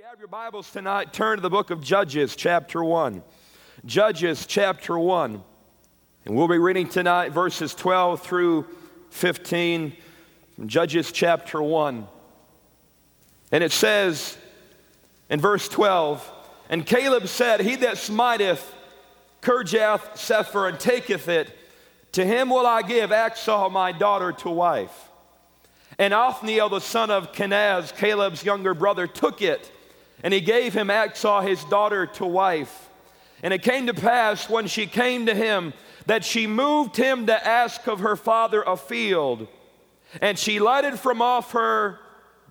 you have your Bibles tonight, turn to the book of Judges, chapter 1. Judges, chapter 1. And we'll be reading tonight verses 12 through 15 from Judges, chapter 1. And it says in verse 12, And Caleb said, He that smiteth Kirjath Sepher and taketh it, to him will I give Achsah my daughter to wife. And Othniel, the son of Kenaz, Caleb's younger brother, took it and he gave him Achsah, his daughter, to wife. And it came to pass when she came to him that she moved him to ask of her father a field. And she lighted from off her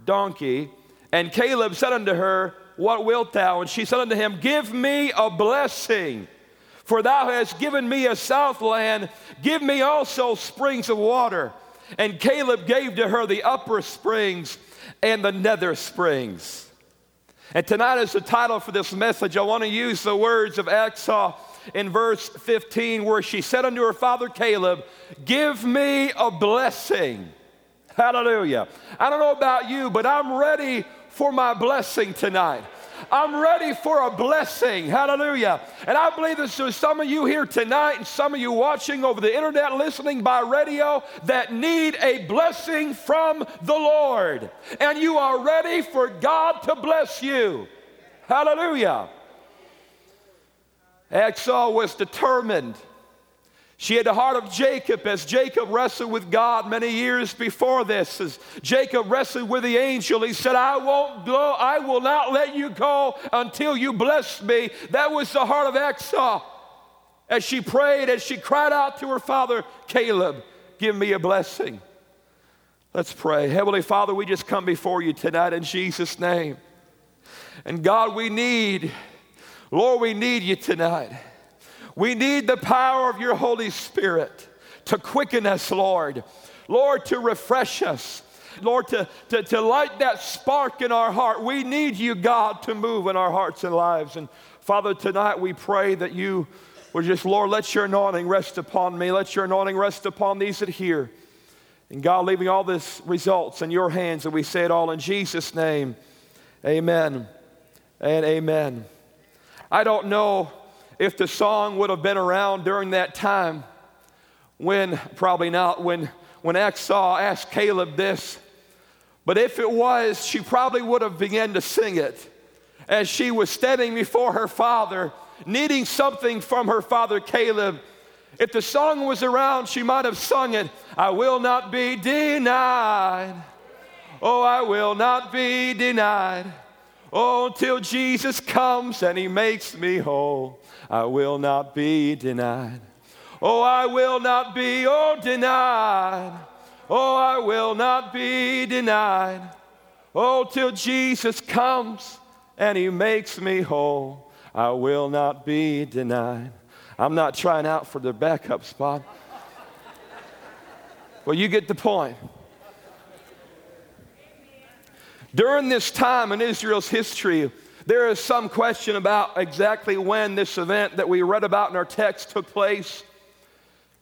donkey. And Caleb said unto her, What wilt thou? And she said unto him, Give me a blessing. For thou hast given me a south land, give me also springs of water. And Caleb gave to her the upper springs and the nether springs. And tonight, as the title for this message, I want to use the words of Achsah in verse 15, where she said unto her father Caleb, Give me a blessing. Hallelujah. I don't know about you, but I'm ready for my blessing tonight. I'm ready for a blessing. Hallelujah. And I believe that there's some of you here tonight and some of you watching over the internet, listening by radio, that need a blessing from the Lord. And you are ready for God to bless you. Hallelujah. Achsah was determined she had the heart of Jacob as Jacob wrestled with God many years before this. As Jacob wrestled with the angel, he said, I won't go, I will not let you go until you bless me. That was the heart of Achsah. As she prayed, as she cried out to her father, Caleb, give me a blessing. Let's pray. Heavenly Father, we just come before you tonight in Jesus' name. And God, we need, Lord, we need you tonight. We need the power of your Holy Spirit to quicken us, Lord. Lord, to refresh us. Lord, to, to, to light that spark in our heart. We need you, God, to move in our hearts and lives. And Father, tonight we pray that you would just, Lord, let your anointing rest upon me. Let your anointing rest upon these that hear. And God, leaving all this results in your hands, and we say it all in Jesus' name. Amen and amen. I don't know if the song would have been around during that time when, probably not, when, when Achsah asked Caleb this. But if it was, she probably would have begun to sing it as she was standing before her father, needing something from her father Caleb. If the song was around, she might have sung it I will not be denied. Oh, I will not be denied. Oh, until Jesus comes and he makes me whole. I will not be denied. Oh, I will not be, oh, denied. Oh, I will not be denied. Oh, till Jesus comes and he makes me whole. I will not be denied. I'm not trying out for the backup spot. well, you get the point. During this time in Israel's history, there is some question about exactly when this event that we read about in our text took place.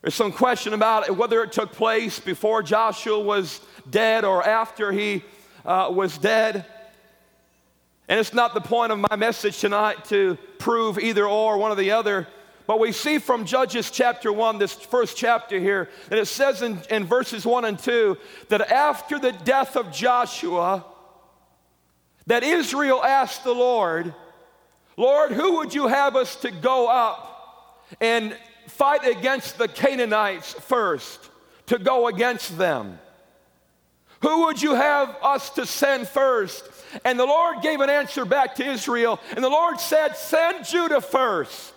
There's some question about whether it took place before Joshua was dead or after he uh, was dead. And it's not the point of my message tonight to prove either or one or the other. But we see from Judges chapter 1, this first chapter here, that it says in, in verses 1 and 2 that after the death of Joshua, that Israel asked the Lord, Lord, who would you have us to go up and fight against the Canaanites first, to go against them? Who would you have us to send first? And the Lord gave an answer back to Israel, and the Lord said, Send Judah first.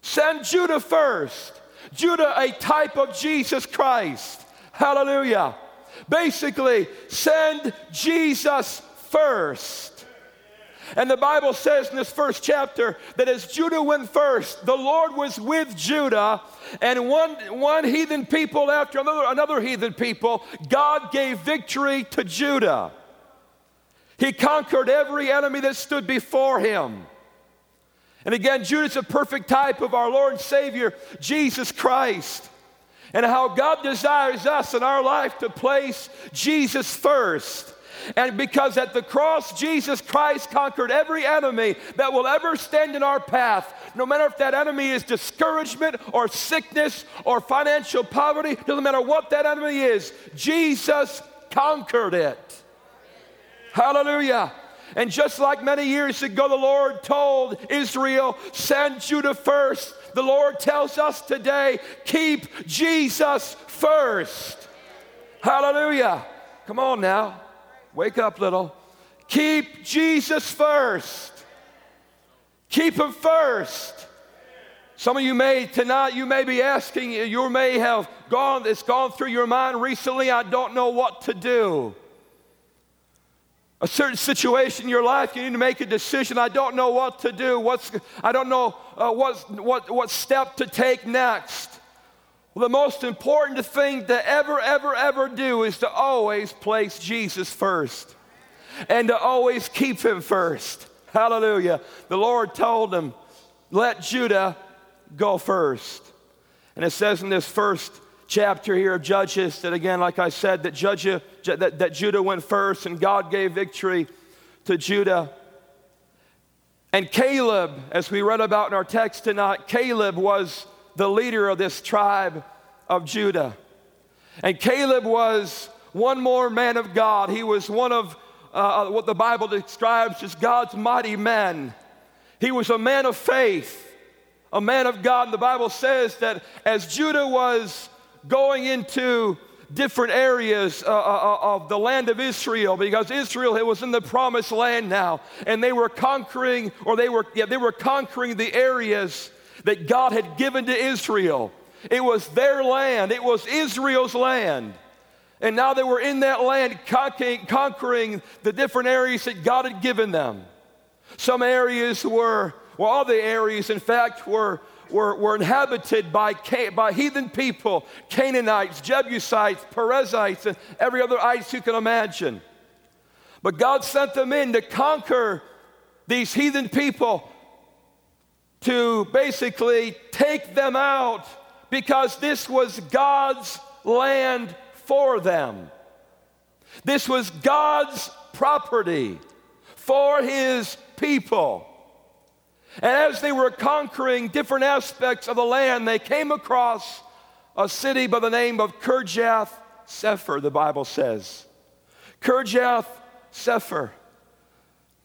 Send Judah first. Judah, a type of Jesus Christ. Hallelujah. Basically, send Jesus first. And the Bible says in this first chapter that as Judah went first, the Lord was with Judah, and one, one heathen people after another, another heathen people, God gave victory to Judah. He conquered every enemy that stood before him. And again, Judah's a perfect type of our Lord and Savior, Jesus Christ and how God desires us in our life to place Jesus first And because at the cross, Jesus Christ conquered every enemy that will ever stand in our path, no matter if that enemy is discouragement or sickness or financial poverty, doesn't matter what that enemy is, Jesus conquered it. Hallelujah. And just like many years ago, the Lord told Israel, send Judah first, the Lord tells us today, keep Jesus first. Hallelujah. Come on now. Wake up, little. Keep Jesus first. Keep him first. Some of you may tonight, you may be asking, you may have gone, it's gone through your mind recently, I don't know what to do. A certain situation in your life, you need to make a decision. I don't know what to do. What's, I don't know uh, what, what, what step to take next. Well, the most important thing to ever, ever, ever do is to always place Jesus first and to always keep him first. Hallelujah. The Lord told him, let Judah go first. And it says in this first chapter here of Judges that, again, like I said, that, Judge, that, that Judah went first and God gave victory to Judah. And Caleb, as we read about in our text tonight, Caleb was the leader of this tribe of Judah. And Caleb was one more man of God. He was one of uh, what the Bible describes as God's mighty men. He was a man of faith, a man of God. And the Bible says that as Judah was going into different areas uh, uh, uh of the land of Israel because Israel was in the promised land now and they were conquering or they were yeah, they were conquering the areas that God had given to Israel. It was their land, it was Israel's land. And now they were in that land conquering, conquering the different areas that God had given them. Some areas were, well, all the areas, in fact, were, were, were inhabited by, by heathen people Canaanites, Jebusites, Perizzites, and every other ites you can imagine. But God sent them in to conquer these heathen people, to basically take them out because this was God's land for them. This was God's property for his people. And as they were conquering different aspects of the land, they came across a city by the name of Kirjath Sepher, the Bible says. Kirjath Sepher.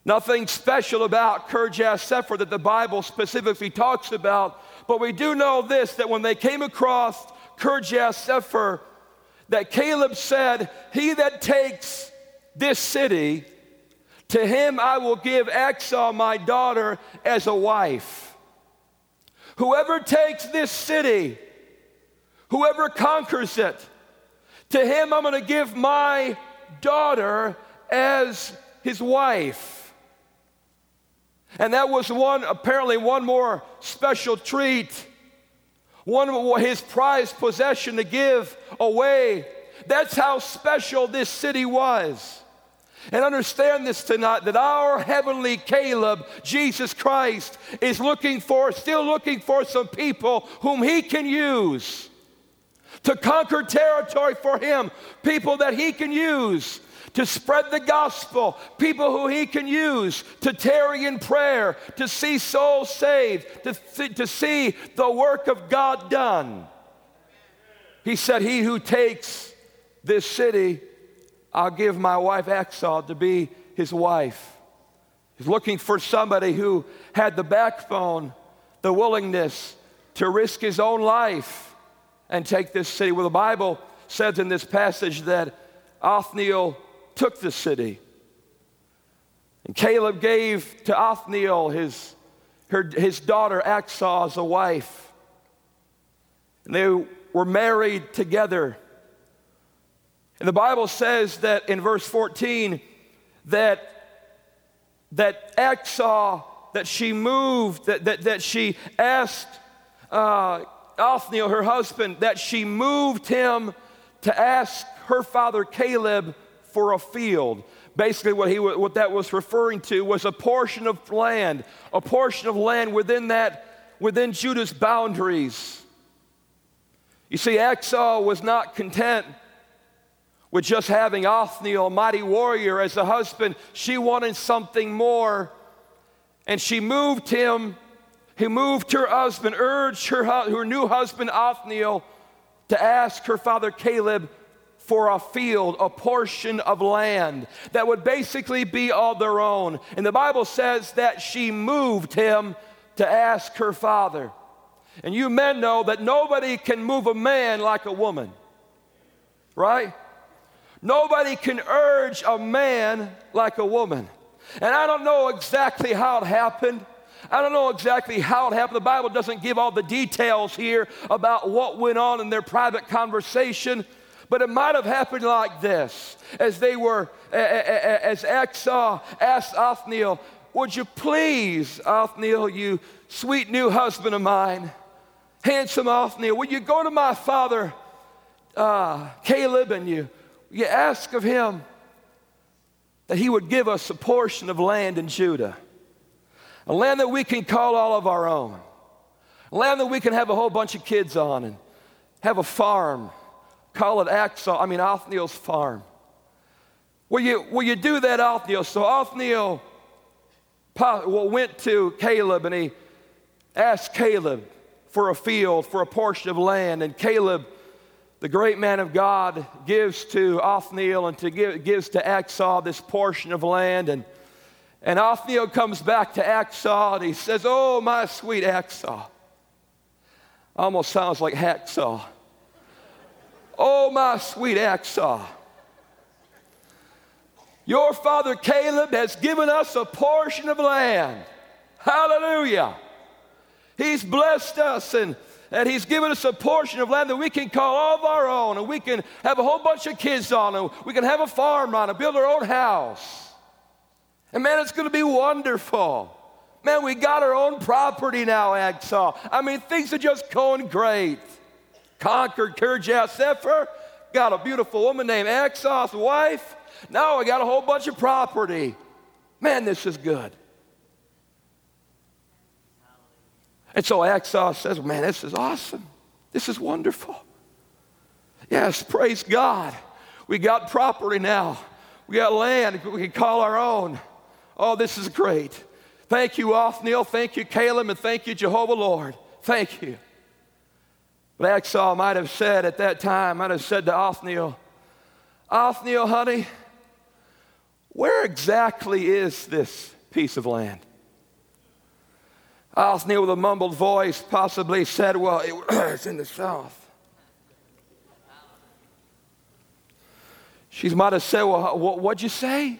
Nothing special about Kirjath Sepher that the Bible specifically talks about, but we do know this that when they came across Kirjath Sepher, that Caleb said, He that takes this city, to him I will give Achsah, my daughter, as a wife. Whoever takes this city, whoever conquers it, to him I'm going to give my daughter as his wife. And that was one, apparently, one more special treat, one his prized possession to give away. That's how special this city was. And understand this tonight that our heavenly Caleb, Jesus Christ, is looking for, still looking for some people whom he can use to conquer territory for him, people that he can use to spread the gospel, people who he can use to tarry in prayer, to see souls saved, to, th- to see the work of God done. He said, He who takes this city, I'll give my wife Achsah to be his wife. He's looking for somebody who had the backbone, the willingness to risk his own life and take this city. Well, the Bible says in this passage that Othniel took the city. And Caleb gave to Othniel his, her, his daughter Achsah as a wife. And they were married together. And the Bible says that in verse 14 that, that Achsah, that she moved, that, that, that she asked uh, Othniel, her husband, that she moved him to ask her father Caleb for a field. Basically, what, he, what that was referring to was a portion of land, a portion of land within that, within Judah's boundaries. You see, Achsah was not content with just having Othniel, a mighty warrior, as a husband. She wanted something more. And she moved him, he moved her husband, urged her, her new husband Othniel to ask her father Caleb for a field, a portion of land that would basically be all their own. And the Bible says that she moved him to ask her father. And you men know that nobody can move a man like a woman, right? Nobody can urge a man like a woman. And I don't know exactly how it happened. I don't know exactly how it happened. The Bible doesn't give all the details here about what went on in their private conversation, but it might have happened like this as they were, as Achsah asked Othniel, Would you please, Othniel, you sweet new husband of mine, handsome Othniel, would you go to my father uh, Caleb and you, you ask of him that he would give us a portion of land in Judah, a land that we can call all of our own, a land that we can have a whole bunch of kids on and have a farm, call it Achsah, I mean Othniel's farm. Will you, will you do that, Othniel? So Othniel went to Caleb and he asked Caleb for a field, for a portion of land, and Caleb the great man of God gives to Othniel and to give, gives to Achsah this portion of land. And, and Othniel comes back to Achsah and he says, Oh, my sweet Achsah. Almost sounds like hacksaw. Oh, my sweet Achsah. Your father Caleb has given us a portion of land. Hallelujah. He's blessed us and and He's given us a portion of land that we can call all of our own, and we can have a whole bunch of kids on, and we can have a farm on, and build our own house. And man, it's going to be wonderful. Man, we got our own property now, Achsah. I mean, things are just going great. Conquered Kirjath Sepher, got a beautiful woman named Achsah's wife. Now I got a whole bunch of property. Man, this is good. And so Achsah says, Man, this is awesome. This is wonderful. Yes, praise God. We got property now. We got land we can call our own. Oh, this is great. Thank you, Othniel. Thank you, Caleb. And thank you, Jehovah Lord. Thank you. But Achsah might have said at that time, might have said to Othniel, Othniel, honey, where exactly is this piece of land? Othniel, with a mumbled voice, possibly said, Well, it, it's in the south. She might have said, Well, what, what'd you say?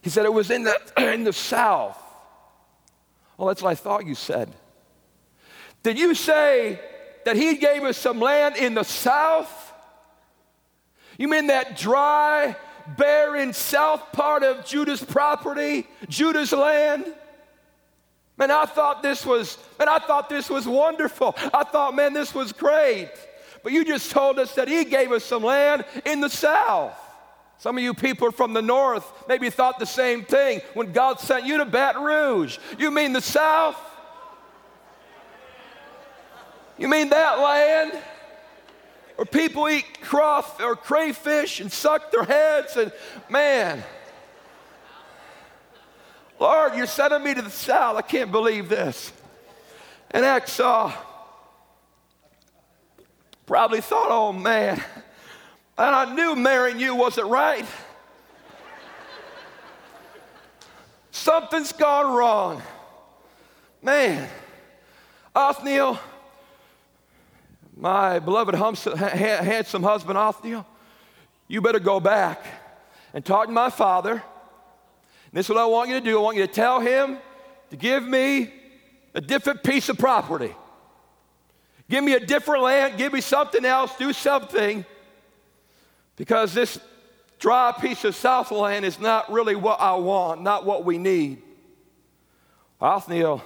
He said, It was in the, in the south. Well, that's what I thought you said. Did you say that he gave us some land in the south? You mean that dry, barren south part of Judah's property, Judah's land? Man, I thought this was, man, I thought this was wonderful. I thought, man, this was great. But you just told us that he gave us some land in the south. Some of you people from the north maybe thought the same thing when God sent you to Baton Rouge. You mean the south? You mean that land? Where people eat crawf or crayfish and suck their heads and man. Lord, you're sending me to the south. I can't believe this. And Achsah probably thought, oh man, and I knew marrying you wasn't right. Something's gone wrong. Man, Othniel, my beloved handsome husband Othniel, you better go back and talk to my father this is what I want you to do. I want you to tell him to give me a different piece of property. Give me a different land, give me something else, do something. Because this dry piece of Southland is not really what I want, not what we need. Othniel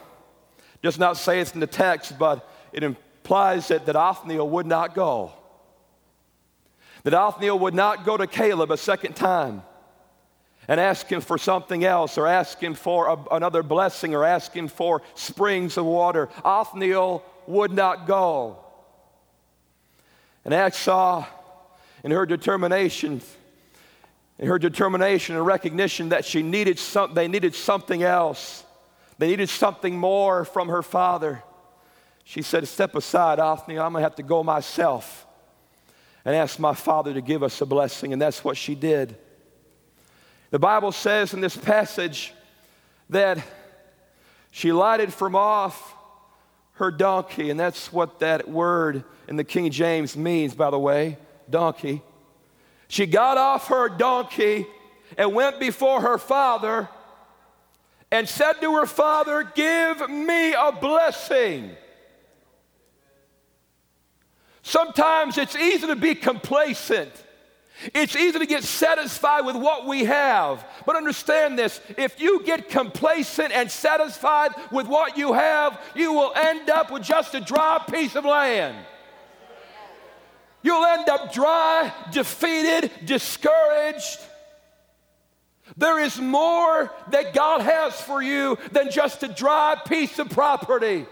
does not say it's in the text, but it implies that, that Othniel would not go. That Othniel would not go to Caleb a second time and ask Him for something else, or ask Him for a, another blessing, or ask Him for springs of water. Othniel would not go. And Achsah in her determination, in her determination and recognition that she needed some, they needed something else. They needed something more from her father. She said, Step aside, Othniel. I'm going to have to go myself and ask my father to give us a blessing. And that's what she did. The Bible says in this passage that she lighted from off her donkey, and that's what that word in the King James means, by the way donkey. She got off her donkey and went before her father and said to her father, Give me a blessing. Sometimes it's easy to be complacent. It's easy to get satisfied with what we have. But understand this if you get complacent and satisfied with what you have, you will end up with just a dry piece of land. You'll end up dry, defeated, discouraged. There is more that God has for you than just a dry piece of property,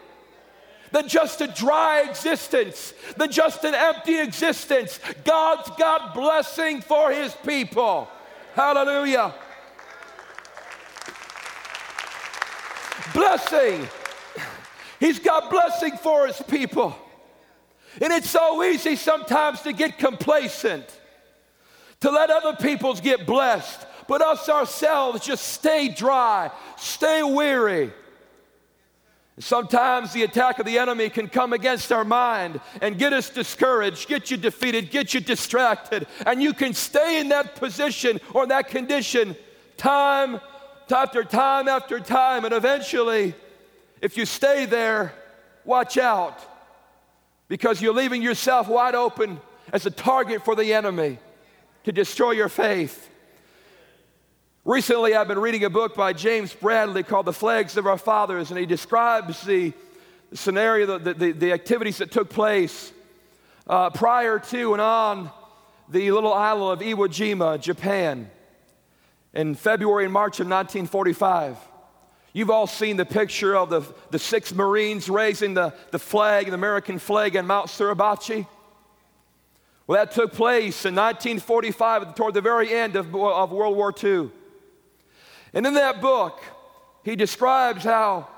than just a dry existence, than just an empty existence. God's got blessing for His people. Hallelujah. Blessing. He's got blessing for His people. And it's so easy sometimes to get complacent, to let other people's get blessed, but us ourselves just stay dry, stay weary. Sometimes the attack of the enemy can come against our mind and get us discouraged, get you defeated, get you distracted, and you can stay in that position or that condition time after time after time, and eventually, if you stay there, watch out. Because you're leaving yourself wide open as a target for the enemy to destroy your faith. Recently, I've been reading a book by James Bradley called The Flags of Our Fathers, and he describes the, scenario, the, the, the, activities that took place uh, prior to and on the little island of Iwo Jima, Japan, in February and March of 1945. You've all seen the picture of the, the six Marines raising the, the flag, the American flag in Mount Suribachi. Well, that took place in 1945 toward the very end of, of World War II. And in that book, he describes how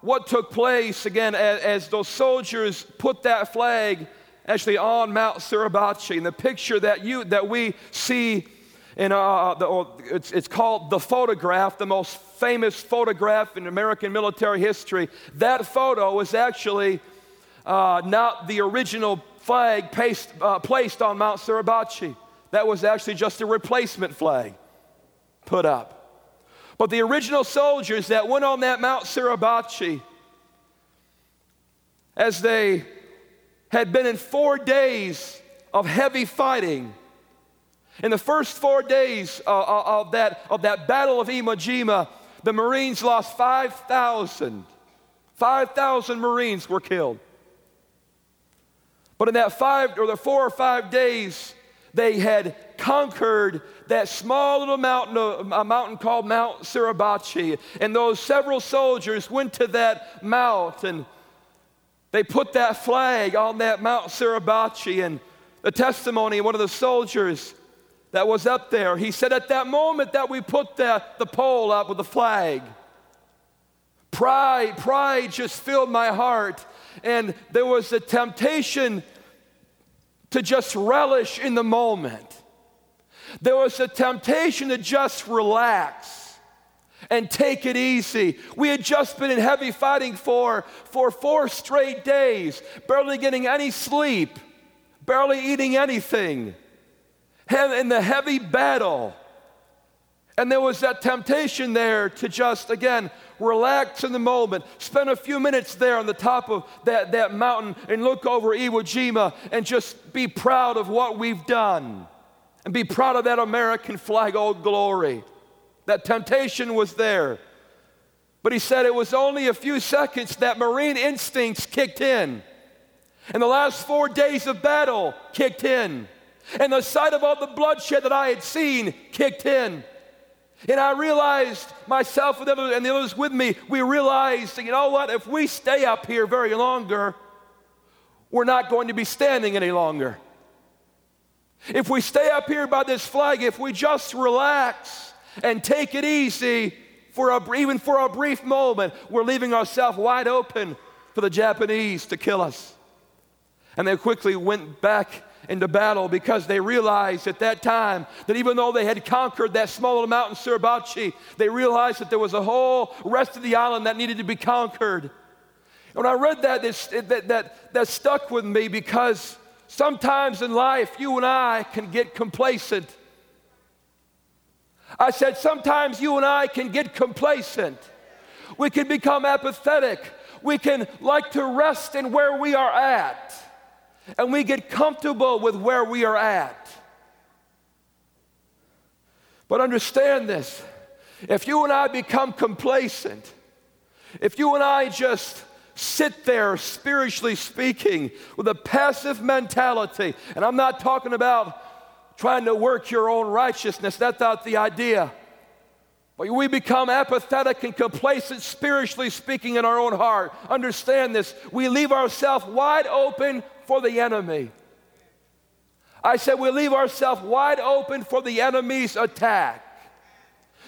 what took place again as, as those soldiers put that flag actually on Mount Suribachi. And the picture that, you, that we see in uh, the, it's, it's called The Photograph, the most famous photograph in American military history. That photo was actually uh, not the original flag paste, uh, placed on Mount Suribachi. That was actually just a replacement flag put up. But the original soldiers that went on that Mount Suribachi, as they had been in four days of heavy fighting, in the first four days uh, uh, of, that, of that battle of Iwo Jima, the Marines lost 5,000. 5,000 Marines were killed. But in that five or the four or five days, they had conquered that small little mountain, a mountain called Mount Suribachi. And those several soldiers went to that mount and they put that flag on that Mount Suribachi. And the testimony, of one of the soldiers that was up there. He said, At that moment that we put the pole up with the flag, pride, pride just filled my heart. And there was a temptation to just relish in the moment. There was a temptation to just relax and take it easy. We had just been in heavy fighting for, for four straight days, barely getting any sleep, barely eating anything in the heavy battle. And there was that temptation there to just, again, relax in the moment, spend a few minutes there on the top of that, that mountain and look over Iwo Jima and just be proud of what we've done and be proud of that American flag, old glory. That temptation was there. But he said it was only a few seconds that Marine instincts kicked in. And the last four days of battle kicked in. And the sight of all the bloodshed that I had seen kicked in. And I realized myself and the others with me, we realized, you know what, if we stay up here very longer, we're not going to be standing any longer. If we stay up here by this flag, if we just relax and take it easy for a, even for a brief moment, we're leaving ourselves wide open for the Japanese to kill us. And they quickly went back into battle because they realized at that time that even though they had conquered that small little mountain, Suribachi, they realized that there was a whole rest of the island that needed to be conquered. And when I read that, that, that, that stuck with me because sometimes in life you and I can get complacent. I said, sometimes you and I can get complacent. We can become apathetic. We can like to rest in where we are at and we get comfortable with where we are at. But understand this if you and I become complacent, if you and I just sit there, spiritually speaking, with a passive mentality, and I'm not talking about trying to work your own righteousness, that's not the idea. But we become apathetic and complacent, spiritually speaking, in our own heart. Understand this. We leave ourselves wide open for the enemy. I said we leave ourselves wide open for the enemy's attack.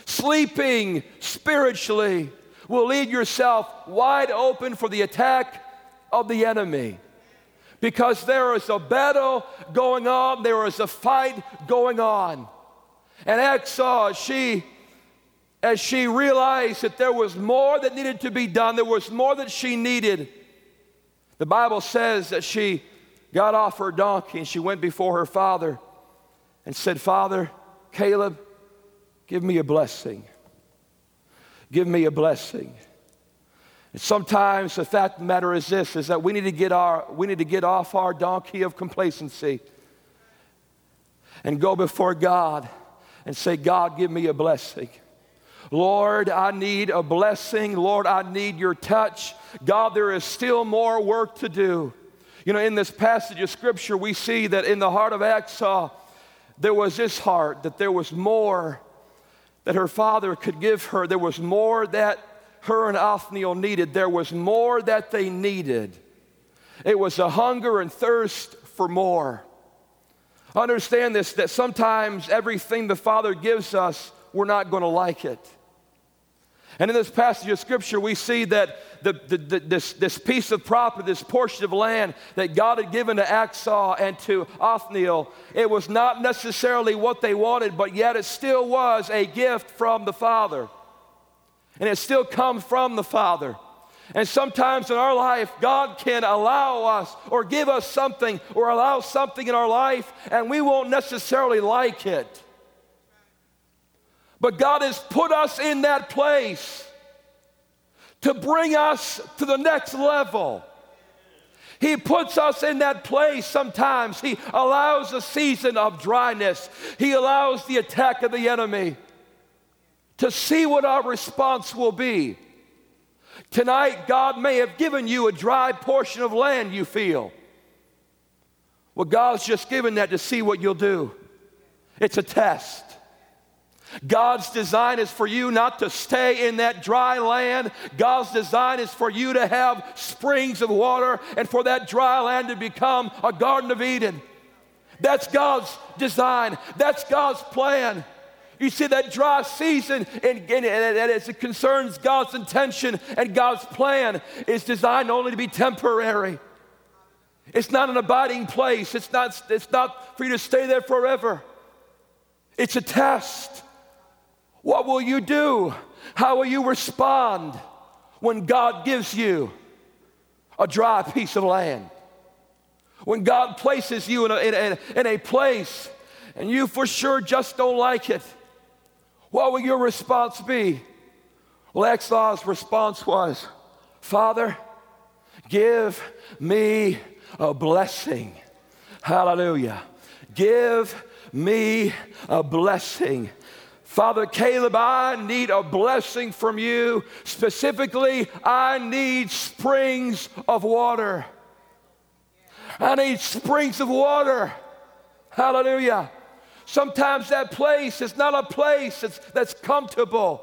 Sleeping spiritually will leave yourself wide open for the attack of the enemy. Because there is a battle going on, there is a fight going on. And Achsah, she, as she realized that there was more that needed to be done, there was more that she needed, the Bible says that she got off her donkey and she went before her father and said, Father, Caleb, give me a blessing. Give me a blessing. And sometimes the fact of the matter is this is that we need to get our we need to get off our donkey of complacency and go before God and say, God, give me a blessing. Lord, I need a blessing. Lord, I need your touch. God, there is still more work to do. You know, in this passage of scripture, we see that in the heart of Achsah, there was this heart, that there was more that her father could give her. There was more that her and Othniel needed. There was more that they needed. It was a hunger and thirst for more. Understand this that sometimes everything the Father gives us, we're not going to like it. And in this passage of scripture, we see that the, the, the, this, this piece of property, this portion of land that God had given to Achsah and to Othniel, it was not necessarily what they wanted, but yet it still was a gift from the Father. And it still comes from the Father. And sometimes in our life, God can allow us or give us something or allow something in our life, and we won't necessarily like it. But God has put us in that place to bring us to the next level. He puts us in that place sometimes. He allows a season of dryness. He allows the attack of the enemy to see what our response will be. Tonight, God may have given you a dry portion of land you feel. Well, God's just given that to see what you'll do. It's a test. God's design is for you not to stay in that dry land. God's design is for you to have springs of water and for that dry land to become a Garden of Eden. That's God's design, that's God's plan. You see, that dry season, and, and, and, as it concerns God's intention and God's plan, is designed only to be temporary. It's not an abiding place, it's not, it's not for you to stay there forever. It's a test. What will you do? How will you respond when God gives you a dry piece of land? When God places you in a, in a, in a place and you for sure just don't like it, what will your response be? Well, response was, Father, give me a blessing. Hallelujah. Give me a blessing. Father Caleb, I need a blessing from you. Specifically, I need springs of water. I need springs of water. Hallelujah. Sometimes that place is not a place that's, that's comfortable,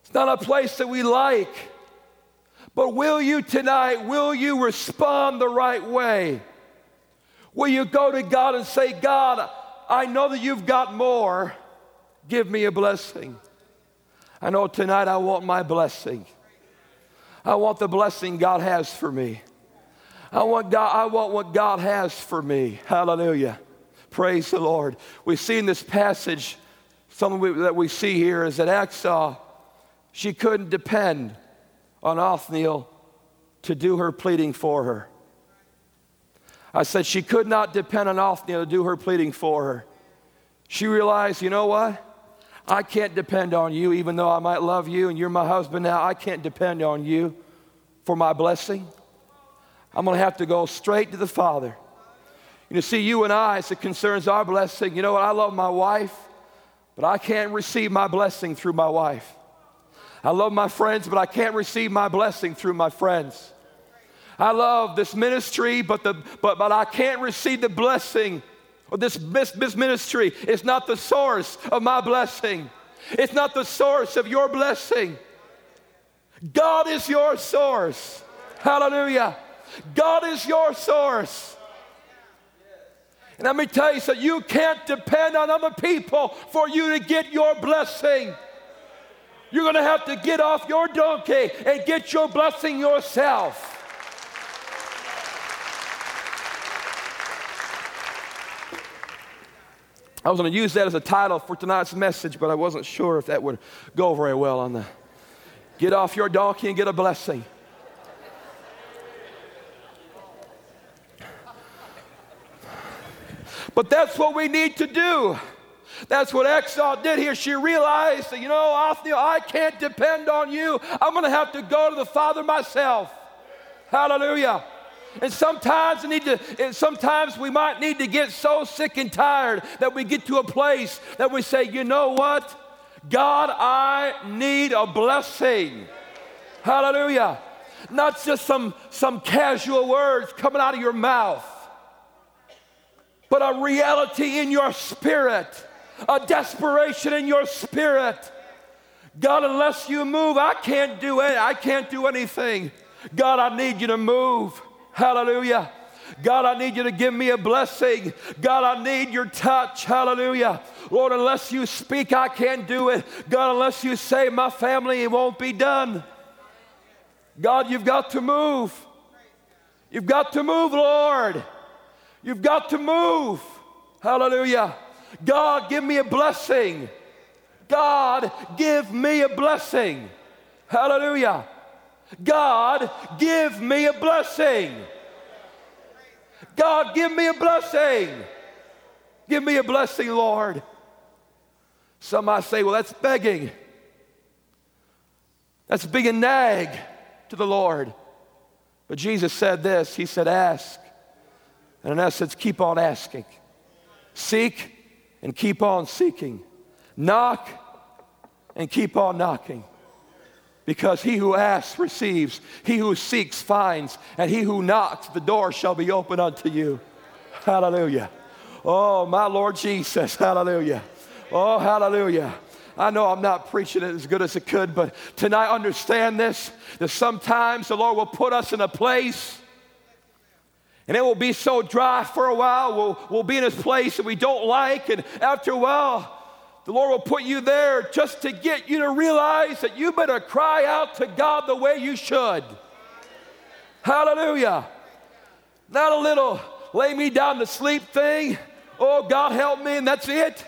it's not a place that we like. But will you tonight, will you respond the right way? Will you go to God and say, God, I know that you've got more. Give me a blessing. I know tonight I want my blessing. I want the blessing God has for me. I want, God, I want what God has for me. Hallelujah. Praise the Lord. We see in this passage, something that we see here is that Achsah, she couldn't depend on Othniel to do her pleading for her. I said she could not depend on Othniel to do her pleading for her. She realized, you know what? I can't depend on you, even though I might love you and you're my husband now. I can't depend on you for my blessing. I'm going to have to go straight to the Father. You know, see, you and I, as it concerns our blessing, you know what? I love my wife, but I can't receive my blessing through my wife. I love my friends, but I can't receive my blessing through my friends. I love this ministry, but, the, but, but I can't receive the blessing of this, this ministry. is not the source of my blessing, it's not the source of your blessing. God is your source. Hallelujah. God is your source. And let me tell you, so you can't depend on other people for you to get your blessing. You're going to have to get off your donkey and get your blessing yourself. I was going to use that as a title for tonight's message, but I wasn't sure if that would go very well on the get off your donkey and get a blessing. But that's what we need to do. That's what Achsah did here. She realized that, you know, Othniel, I can't depend on you. I'm going to have to go to the Father myself. Hallelujah. And sometimes, need to, sometimes we might need to get so sick and tired that we get to a place that we say, you know what? God, I need a blessing. Hallelujah. Not just some, some casual words coming out of your mouth, but a reality in your spirit a desperation in your spirit. God, unless you move, I can't do it. I can't do anything. God, I need you to move. Hallelujah. God, I need you to give me a blessing. God, I need your touch. Hallelujah. Lord, unless you speak, I can't do it. God, unless you say, my family, it won't be done. God, you've got to move. You've got to move, Lord. You've got to move. Hallelujah. God, give me a blessing. God, give me a blessing. Hallelujah. God, give me a blessing. God, give me a blessing. Give me a blessing, Lord. Some might say, well, that's begging. That's being a nag to the Lord. But Jesus said this He said, ask. And in essence, keep on asking. Seek and keep on seeking. Knock and keep on knocking. Because he who asks receives, he who seeks finds, and he who knocks, the door shall be open unto you. Hallelujah. Oh, my Lord Jesus. Hallelujah. Oh, hallelujah. I know I'm not preaching it as good as it could, but tonight understand this that sometimes the Lord will put us in a place and it will be so dry for a while. We'll, we'll be in a place that we don't like. And after a while, the Lord will put you there just to get you to realize that you better cry out to God the way you should. Hallelujah. Not a little lay me down to sleep thing. Oh, God help me, and that's it.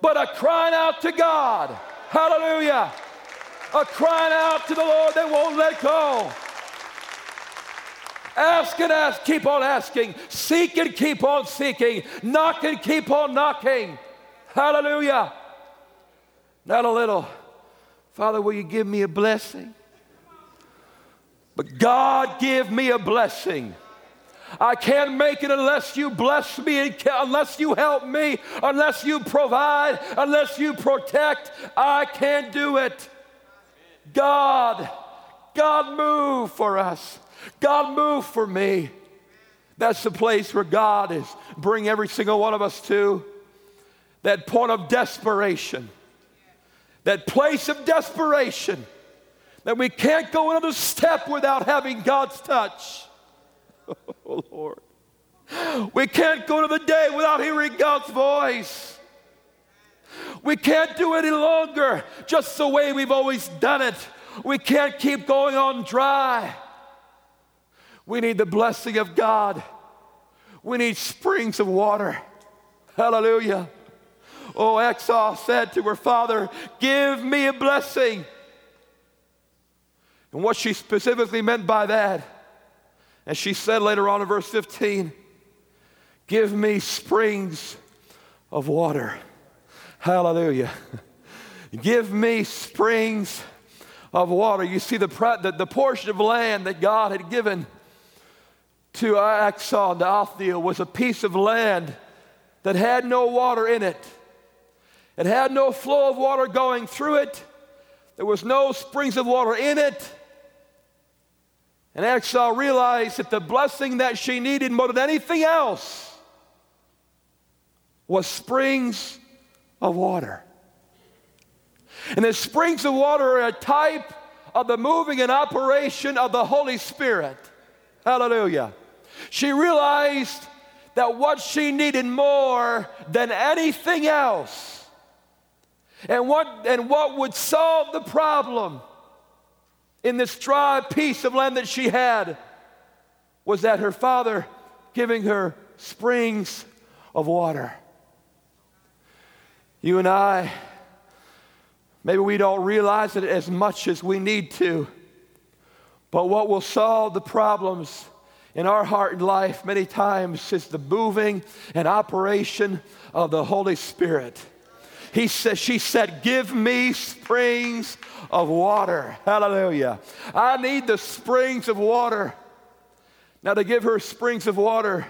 But a crying out to God. Hallelujah. A crying out to the Lord that won't let go. Ask and ask, keep on asking. Seek and keep on seeking. Knock and keep on knocking. Hallelujah. Not a little. Father, will you give me a blessing? But God, give me a blessing. I can't make it unless you bless me, unless you help me, unless you provide, unless you protect. I can't do it. God, God, move for us. God, move for me. That's the place where God is bring every single one of us to. That point of desperation. That place of desperation. That we can't go another step without having God's touch. Oh, Lord. We can't go to the day without hearing God's voice. We can't do any longer just the way we've always done it. We can't keep going on dry. We need the blessing of God. We need springs of water. Hallelujah. Oh, Achsah said to her father, Give me a blessing. And what she specifically meant by that, and she said later on in verse 15, Give me springs of water. Hallelujah. Give me springs of water. You see, the, the, the portion of land that God had given to Achsah, to Othniel, was a piece of land that had no water in it. It had no flow of water going through it. There was no springs of water in it. And Achsah realized that the blessing that she needed more than anything else was springs of water. And the springs of water are a type of the moving and operation of the Holy Spirit. Hallelujah. She realized that what she needed more than anything else, and what, and what would solve the problem in this dry piece of land that she had, was that her father giving her springs of water. You and I, maybe we don't realize it as much as we need to, but what will solve the problems in our heart and life many times is the moving and operation of the Holy Spirit. He said, she said, Give me springs of water. Hallelujah. I need the springs of water. Now, to give her springs of water,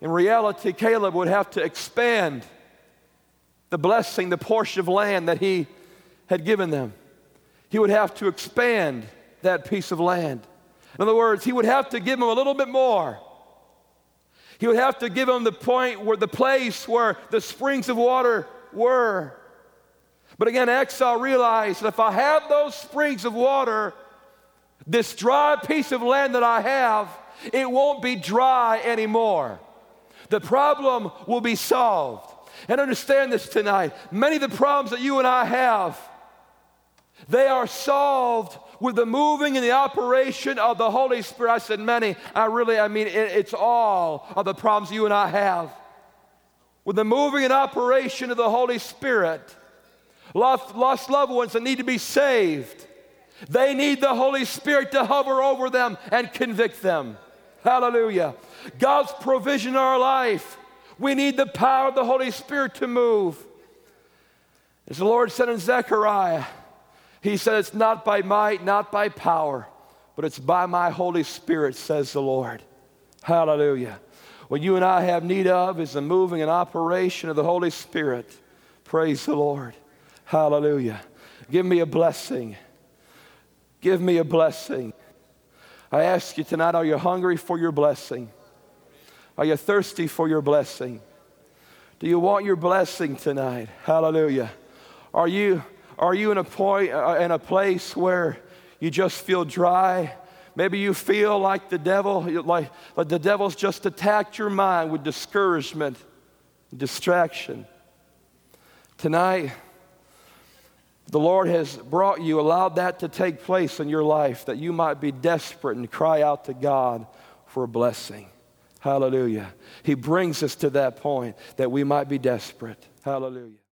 in reality, Caleb would have to expand the blessing, the portion of land that he had given them. He would have to expand that piece of land. In other words, he would have to give them a little bit more. He would have to give them the point where the place where the springs of water were. But again, Achsah realized that if I have those springs of water, this dry piece of land that I have, it won't be dry anymore. The problem will be solved. And understand this tonight many of the problems that you and I have, they are solved with the moving and the operation of the Holy Spirit. I said many, I really, I mean, it, it's all of the problems you and I have. With the moving and operation of the Holy Spirit, lost, lost loved ones that need to be saved, they need the Holy Spirit to hover over them and convict them. Hallelujah. God's provision in our life we need the power of the Holy Spirit to move. As the Lord said in Zechariah, He said, It's not by might, not by power, but it's by my Holy Spirit, says the Lord. Hallelujah. What you and I have need of is the moving and operation of the Holy Spirit. Praise the Lord. Hallelujah. Give me a blessing. Give me a blessing. I ask you tonight, are you hungry for your blessing? Are you thirsty for your blessing? Do you want your blessing tonight? Hallelujah. Are you, are you in, a point, uh, in a place where you just feel dry? Maybe you feel like the devil, like, like the devil's just attacked your mind with discouragement, distraction. Tonight, the Lord has brought you, allowed that to take place in your life, that you might be desperate and cry out to God for a blessing. Hallelujah. He brings us to that point that we might be desperate. Hallelujah.